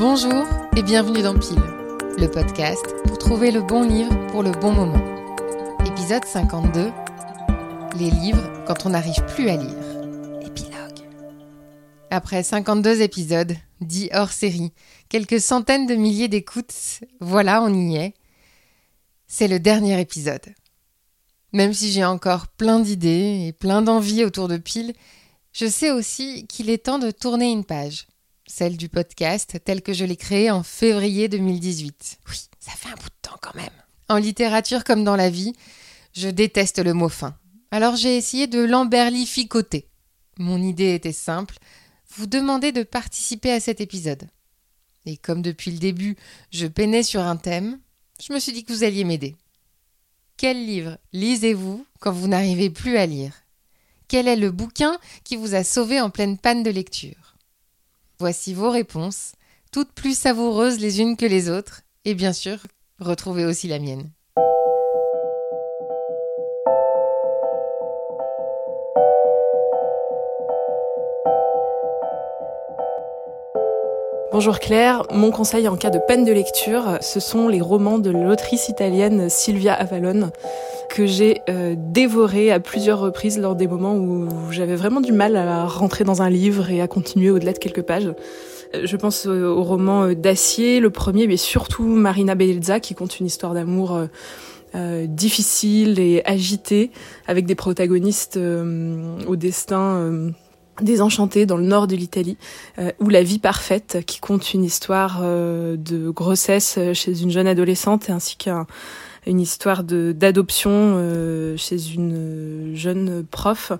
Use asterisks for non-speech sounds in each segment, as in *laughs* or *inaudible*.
Bonjour et bienvenue dans Pile, le podcast pour trouver le bon livre pour le bon moment. Épisode 52 Les livres quand on n'arrive plus à lire. Épilogue. Après 52 épisodes, dits hors série, quelques centaines de milliers d'écoutes, voilà, on y est. C'est le dernier épisode. Même si j'ai encore plein d'idées et plein d'envies autour de Pile, je sais aussi qu'il est temps de tourner une page celle du podcast tel que je l'ai créé en février 2018. Oui, ça fait un bout de temps quand même. En littérature comme dans la vie, je déteste le mot fin. Alors j'ai essayé de l'emberlificoter. Mon idée était simple, vous demander de participer à cet épisode. Et comme depuis le début, je peinais sur un thème, je me suis dit que vous alliez m'aider. Quel livre lisez-vous quand vous n'arrivez plus à lire? Quel est le bouquin qui vous a sauvé en pleine panne de lecture? Voici vos réponses, toutes plus savoureuses les unes que les autres, et bien sûr, retrouvez aussi la mienne. Bonjour Claire, mon conseil en cas de peine de lecture, ce sont les romans de l'autrice italienne Silvia Avalone que j'ai euh, dévoré à plusieurs reprises lors des moments où j'avais vraiment du mal à rentrer dans un livre et à continuer au-delà de quelques pages. Euh, je pense au roman euh, d'Acier, le premier, mais surtout Marina Bellezza qui compte une histoire d'amour difficile et agité, avec des protagonistes au destin désenchanté dans le nord de l'Italie, ou La vie parfaite, qui compte une histoire de grossesse chez une jeune adolescente ainsi qu'un une histoire de d'adoption euh, chez une jeune prof.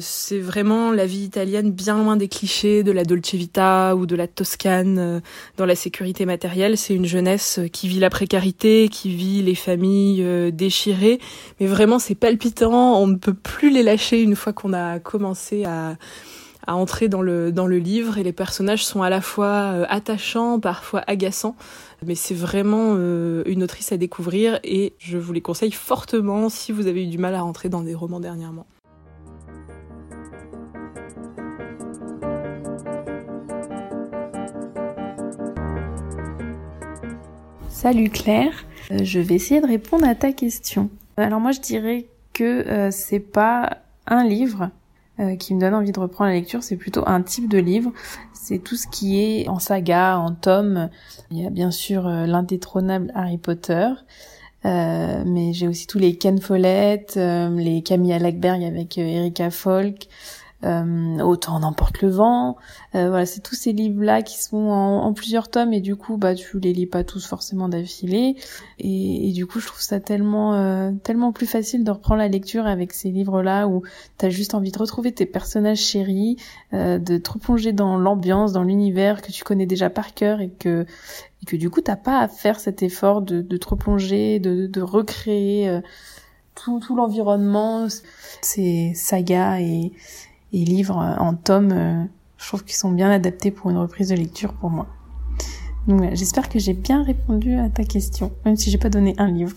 C'est vraiment la vie italienne bien loin des clichés de la Dolce Vita ou de la Toscane euh, dans la sécurité matérielle. C'est une jeunesse qui vit la précarité, qui vit les familles euh, déchirées. Mais vraiment, c'est palpitant. On ne peut plus les lâcher une fois qu'on a commencé à à entrer dans le livre et les personnages sont à la fois attachants, parfois agaçants. Mais c'est vraiment euh, une autrice à découvrir et je vous les conseille fortement si vous avez eu du mal à rentrer dans des romans dernièrement. Salut Claire, euh, je vais essayer de répondre à ta question. Alors moi je dirais que euh, c'est pas un livre euh, qui me donne envie de reprendre la lecture, c'est plutôt un type de livre. C'est tout ce qui est en saga, en tome. Il y a bien sûr euh, l'indétrônable Harry Potter, euh, mais j'ai aussi tous les Ken Follett, les Camilla Lackberg avec Erika Folk, euh, Autant n'emporte le vent. Euh, voilà, c'est tous ces livres-là qui sont en, plusieurs tomes et du coup, bah, tu les lis pas tous forcément d'affilée. Et, du coup, je trouve ça tellement, euh, tellement plus facile de reprendre la lecture avec ces livres-là où t'as juste envie de retrouver tes personnages chéris, euh, de te replonger dans l'ambiance, dans l'univers que tu connais déjà par cœur et que, et que du coup, t'as pas à faire cet effort de, de te replonger, de, de recréer euh, tout, tout l'environnement, ces sagas et, et livres en tomes, euh, je trouve qu'ils sont bien adaptés pour une reprise de lecture pour moi. Donc j'espère que j'ai bien répondu à ta question, même si j'ai pas donné un livre.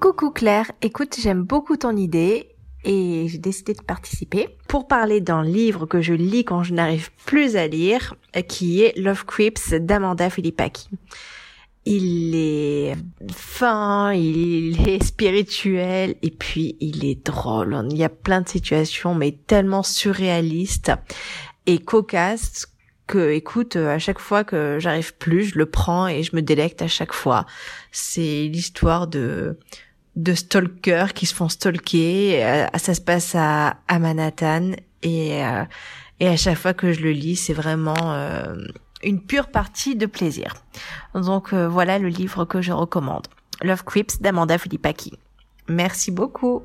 Coucou Claire, écoute, j'aime beaucoup ton idée et j'ai décidé de participer pour parler d'un livre que je lis quand je n'arrive plus à lire, qui est Love Creeps d'Amanda Filippaki. Il est fin, il est *laughs* spirituel et puis il est drôle. Il y a plein de situations mais tellement surréalistes et cocasses que, écoute, à chaque fois que j'arrive plus, je le prends et je me délecte à chaque fois. C'est l'histoire de de stalkers qui se font stalker. Euh, ça se passe à, à Manhattan et euh, et à chaque fois que je le lis, c'est vraiment euh, une pure partie de plaisir. Donc voilà le livre que je recommande. Love Creeps d'Amanda Filippaki. Merci beaucoup.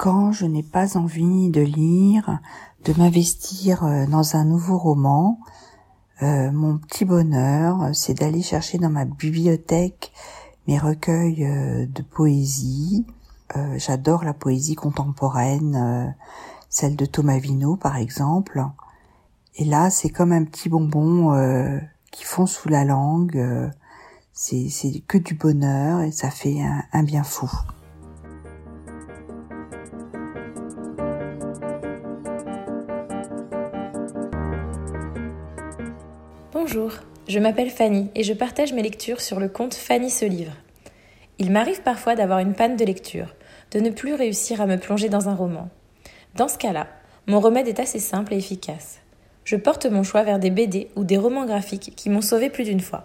Quand je n'ai pas envie de lire, de m'investir euh, dans un nouveau roman. Euh, mon petit bonheur, c'est d'aller chercher dans ma bibliothèque mes recueils euh, de poésie. J'adore la poésie contemporaine, celle de Thomas Vino par exemple. Et là, c'est comme un petit bonbon euh, qui fond sous la langue. Euh, c'est que du bonheur et ça fait un bien fou. Je m'appelle Fanny et je partage mes lectures sur le compte Fanny se livre. Il m'arrive parfois d'avoir une panne de lecture, de ne plus réussir à me plonger dans un roman. Dans ce cas-là, mon remède est assez simple et efficace. Je porte mon choix vers des BD ou des romans graphiques qui m'ont sauvé plus d'une fois.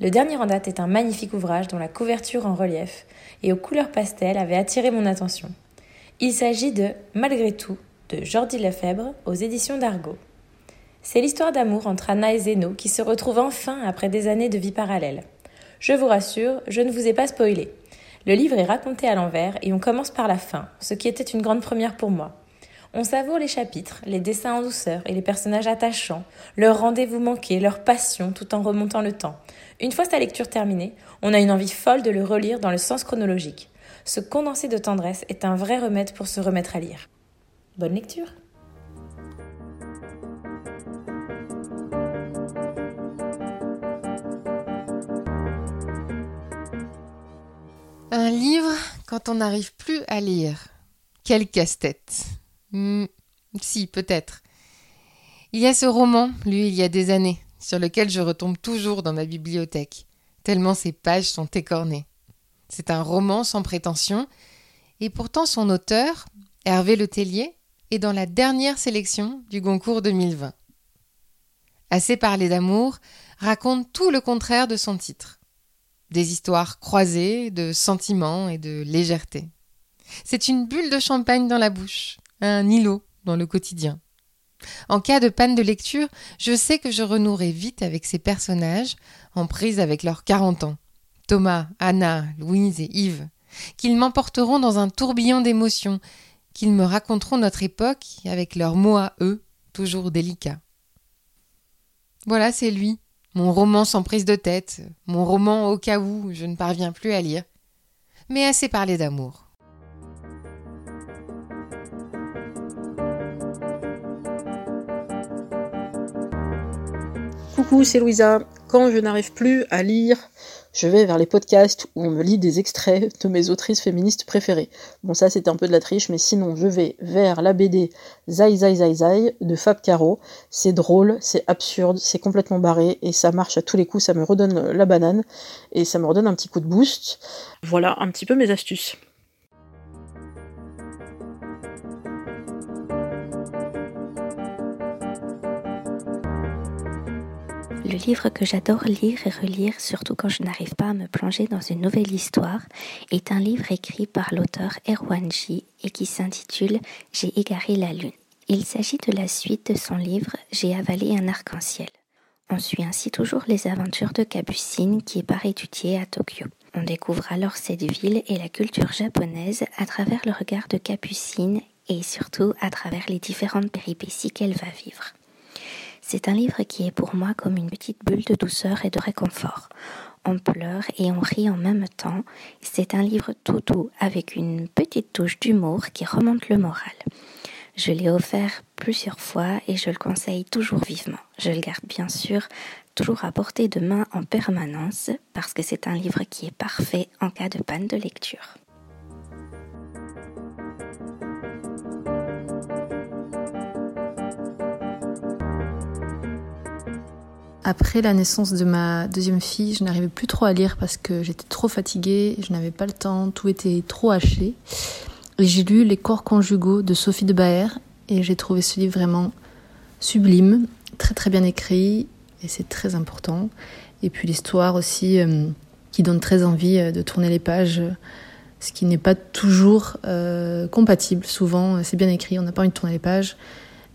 Le dernier en date est un magnifique ouvrage dont la couverture en relief et aux couleurs pastel avait attiré mon attention. Il s'agit de Malgré tout de Jordi Lefebvre aux éditions d'Argo. C'est l'histoire d'amour entre Anna et Zeno qui se retrouvent enfin après des années de vie parallèle. Je vous rassure, je ne vous ai pas spoilé. Le livre est raconté à l'envers et on commence par la fin, ce qui était une grande première pour moi. On savoure les chapitres, les dessins en douceur et les personnages attachants, leur rendez-vous manqué, leur passion tout en remontant le temps. Une fois sa lecture terminée, on a une envie folle de le relire dans le sens chronologique. Ce condensé de tendresse est un vrai remède pour se remettre à lire. Bonne lecture Un livre quand on n'arrive plus à lire. Quel casse-tête. Hmm, si, peut-être. Il y a ce roman, lu il y a des années, sur lequel je retombe toujours dans ma bibliothèque, tellement ses pages sont écornées. C'est un roman sans prétention, et pourtant son auteur, Hervé Letellier, est dans la dernière sélection du Goncourt 2020. Assez parler d'amour raconte tout le contraire de son titre des histoires croisées de sentiments et de légèreté. C'est une bulle de champagne dans la bouche, un îlot dans le quotidien. En cas de panne de lecture, je sais que je renouerai vite avec ces personnages, en prise avec leurs quarante ans. Thomas, Anna, Louise et Yves, qu'ils m'emporteront dans un tourbillon d'émotions, qu'ils me raconteront notre époque avec leurs mots à eux, toujours délicats. Voilà, c'est lui, mon roman sans prise de tête, mon roman au cas où je ne parviens plus à lire. Mais assez parlé d'amour. Coucou, c'est Louisa. Quand je n'arrive plus à lire je vais vers les podcasts où on me lit des extraits de mes autrices féministes préférées. Bon, ça c'était un peu de la triche, mais sinon je vais vers la BD Zai Zai Zai Zai de Fab Caro. C'est drôle, c'est absurde, c'est complètement barré et ça marche à tous les coups, ça me redonne la banane et ça me redonne un petit coup de boost. Voilà un petit peu mes astuces. Le livre que j'adore lire et relire, surtout quand je n'arrive pas à me plonger dans une nouvelle histoire, est un livre écrit par l'auteur Erwan J et qui s'intitule J'ai égaré la lune. Il s'agit de la suite de son livre J'ai avalé un arc-en-ciel. On suit ainsi toujours les aventures de Capucine qui part étudier à Tokyo. On découvre alors cette ville et la culture japonaise à travers le regard de Capucine et surtout à travers les différentes péripéties qu'elle va vivre. C'est un livre qui est pour moi comme une petite bulle de douceur et de réconfort. On pleure et on rit en même temps. C'est un livre tout doux avec une petite touche d'humour qui remonte le moral. Je l'ai offert plusieurs fois et je le conseille toujours vivement. Je le garde bien sûr toujours à portée de main en permanence parce que c'est un livre qui est parfait en cas de panne de lecture. Après la naissance de ma deuxième fille, je n'arrivais plus trop à lire parce que j'étais trop fatiguée, je n'avais pas le temps, tout était trop haché. Et j'ai lu Les corps conjugaux de Sophie de Baer et j'ai trouvé ce livre vraiment sublime, très très bien écrit et c'est très important. Et puis l'histoire aussi euh, qui donne très envie euh, de tourner les pages, ce qui n'est pas toujours euh, compatible. Souvent c'est bien écrit, on n'a pas envie de tourner les pages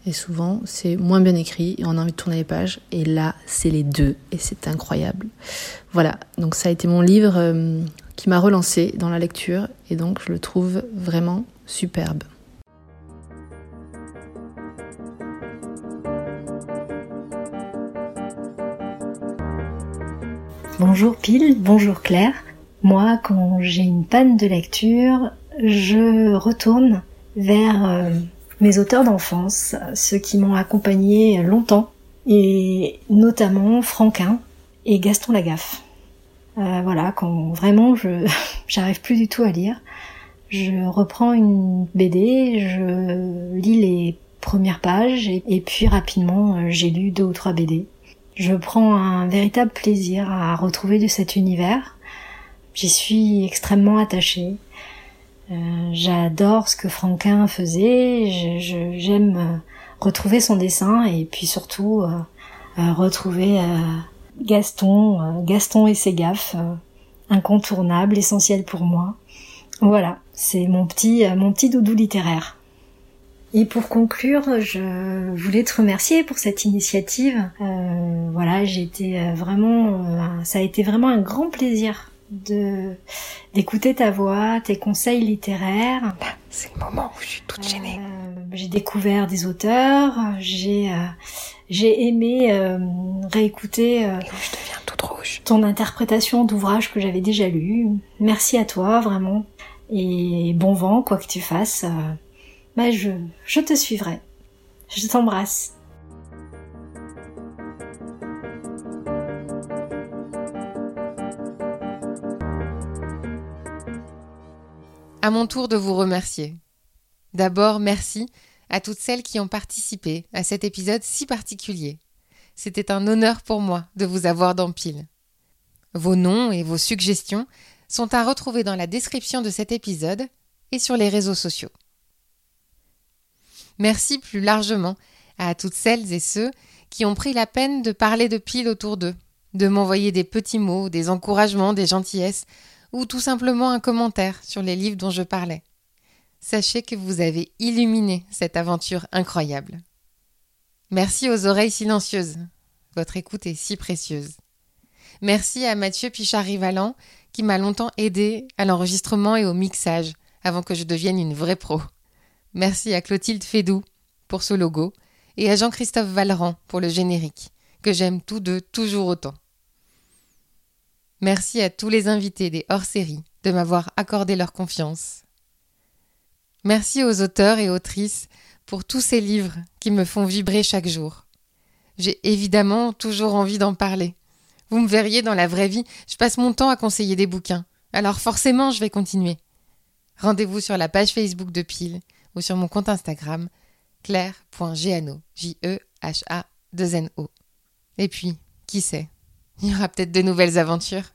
et souvent, c'est moins bien écrit et on a envie de tourner les pages. Et là, c'est les deux et c'est incroyable. Voilà, donc ça a été mon livre euh, qui m'a relancé dans la lecture et donc je le trouve vraiment superbe. Bonjour Pile, bonjour Claire. Moi, quand j'ai une panne de lecture, je retourne vers euh, mes auteurs d'enfance, ceux qui m'ont accompagné longtemps, et notamment Franquin et Gaston Lagaffe. Euh, voilà, quand vraiment je *laughs* j'arrive plus du tout à lire, je reprends une BD, je lis les premières pages et, puis rapidement euh, j'ai lu deux ou trois BD. Je prends un véritable plaisir à retrouver de cet univers. J'y suis extrêmement attachée. Euh, j'adore ce que Franquin faisait. J'aime euh, retrouver son dessin et puis surtout retrouver Gaston, Gaston et ses gaffes, incontournable, essentiel pour moi. Voilà, c'est mon petit, mon petit doudou littéraire. Et pour conclure, je voulais te remercier pour cette initiative. Euh, voilà, j'ai été euh, vraiment, euh, ça a été vraiment un grand plaisir de d'écouter ta voix, tes conseils littéraires. C'est le moment où je suis toute gênée. j'ai découvert des auteurs, j'ai j'ai aimé réécouter je deviens toute rouge. ton interprétation d'ouvrages que j'avais déjà lus. Merci à toi vraiment et bon vent quoi que tu fasses bah je, je te suivrai. Je t'embrasse. À mon tour de vous remercier. D'abord, merci à toutes celles qui ont participé à cet épisode si particulier. C'était un honneur pour moi de vous avoir dans pile. Vos noms et vos suggestions sont à retrouver dans la description de cet épisode et sur les réseaux sociaux. Merci plus largement à toutes celles et ceux qui ont pris la peine de parler de pile autour d'eux, de m'envoyer des petits mots, des encouragements, des gentillesses, ou tout simplement un commentaire sur les livres dont je parlais. Sachez que vous avez illuminé cette aventure incroyable. Merci aux oreilles silencieuses. Votre écoute est si précieuse. Merci à Mathieu Pichard-Rivalan qui m'a longtemps aidé à l'enregistrement et au mixage avant que je devienne une vraie pro. Merci à Clotilde Fédou pour ce logo et à Jean-Christophe Valran pour le générique, que j'aime tous deux toujours autant. Merci à tous les invités des hors-séries de m'avoir accordé leur confiance. Merci aux auteurs et autrices pour tous ces livres qui me font vibrer chaque jour. J'ai évidemment toujours envie d'en parler. Vous me verriez dans la vraie vie, je passe mon temps à conseiller des bouquins. Alors forcément, je vais continuer. Rendez-vous sur la page Facebook de Pile ou sur mon compte Instagram claire.gano, J-E-H-A-2-N-O. Et puis, qui sait, il y aura peut-être de nouvelles aventures.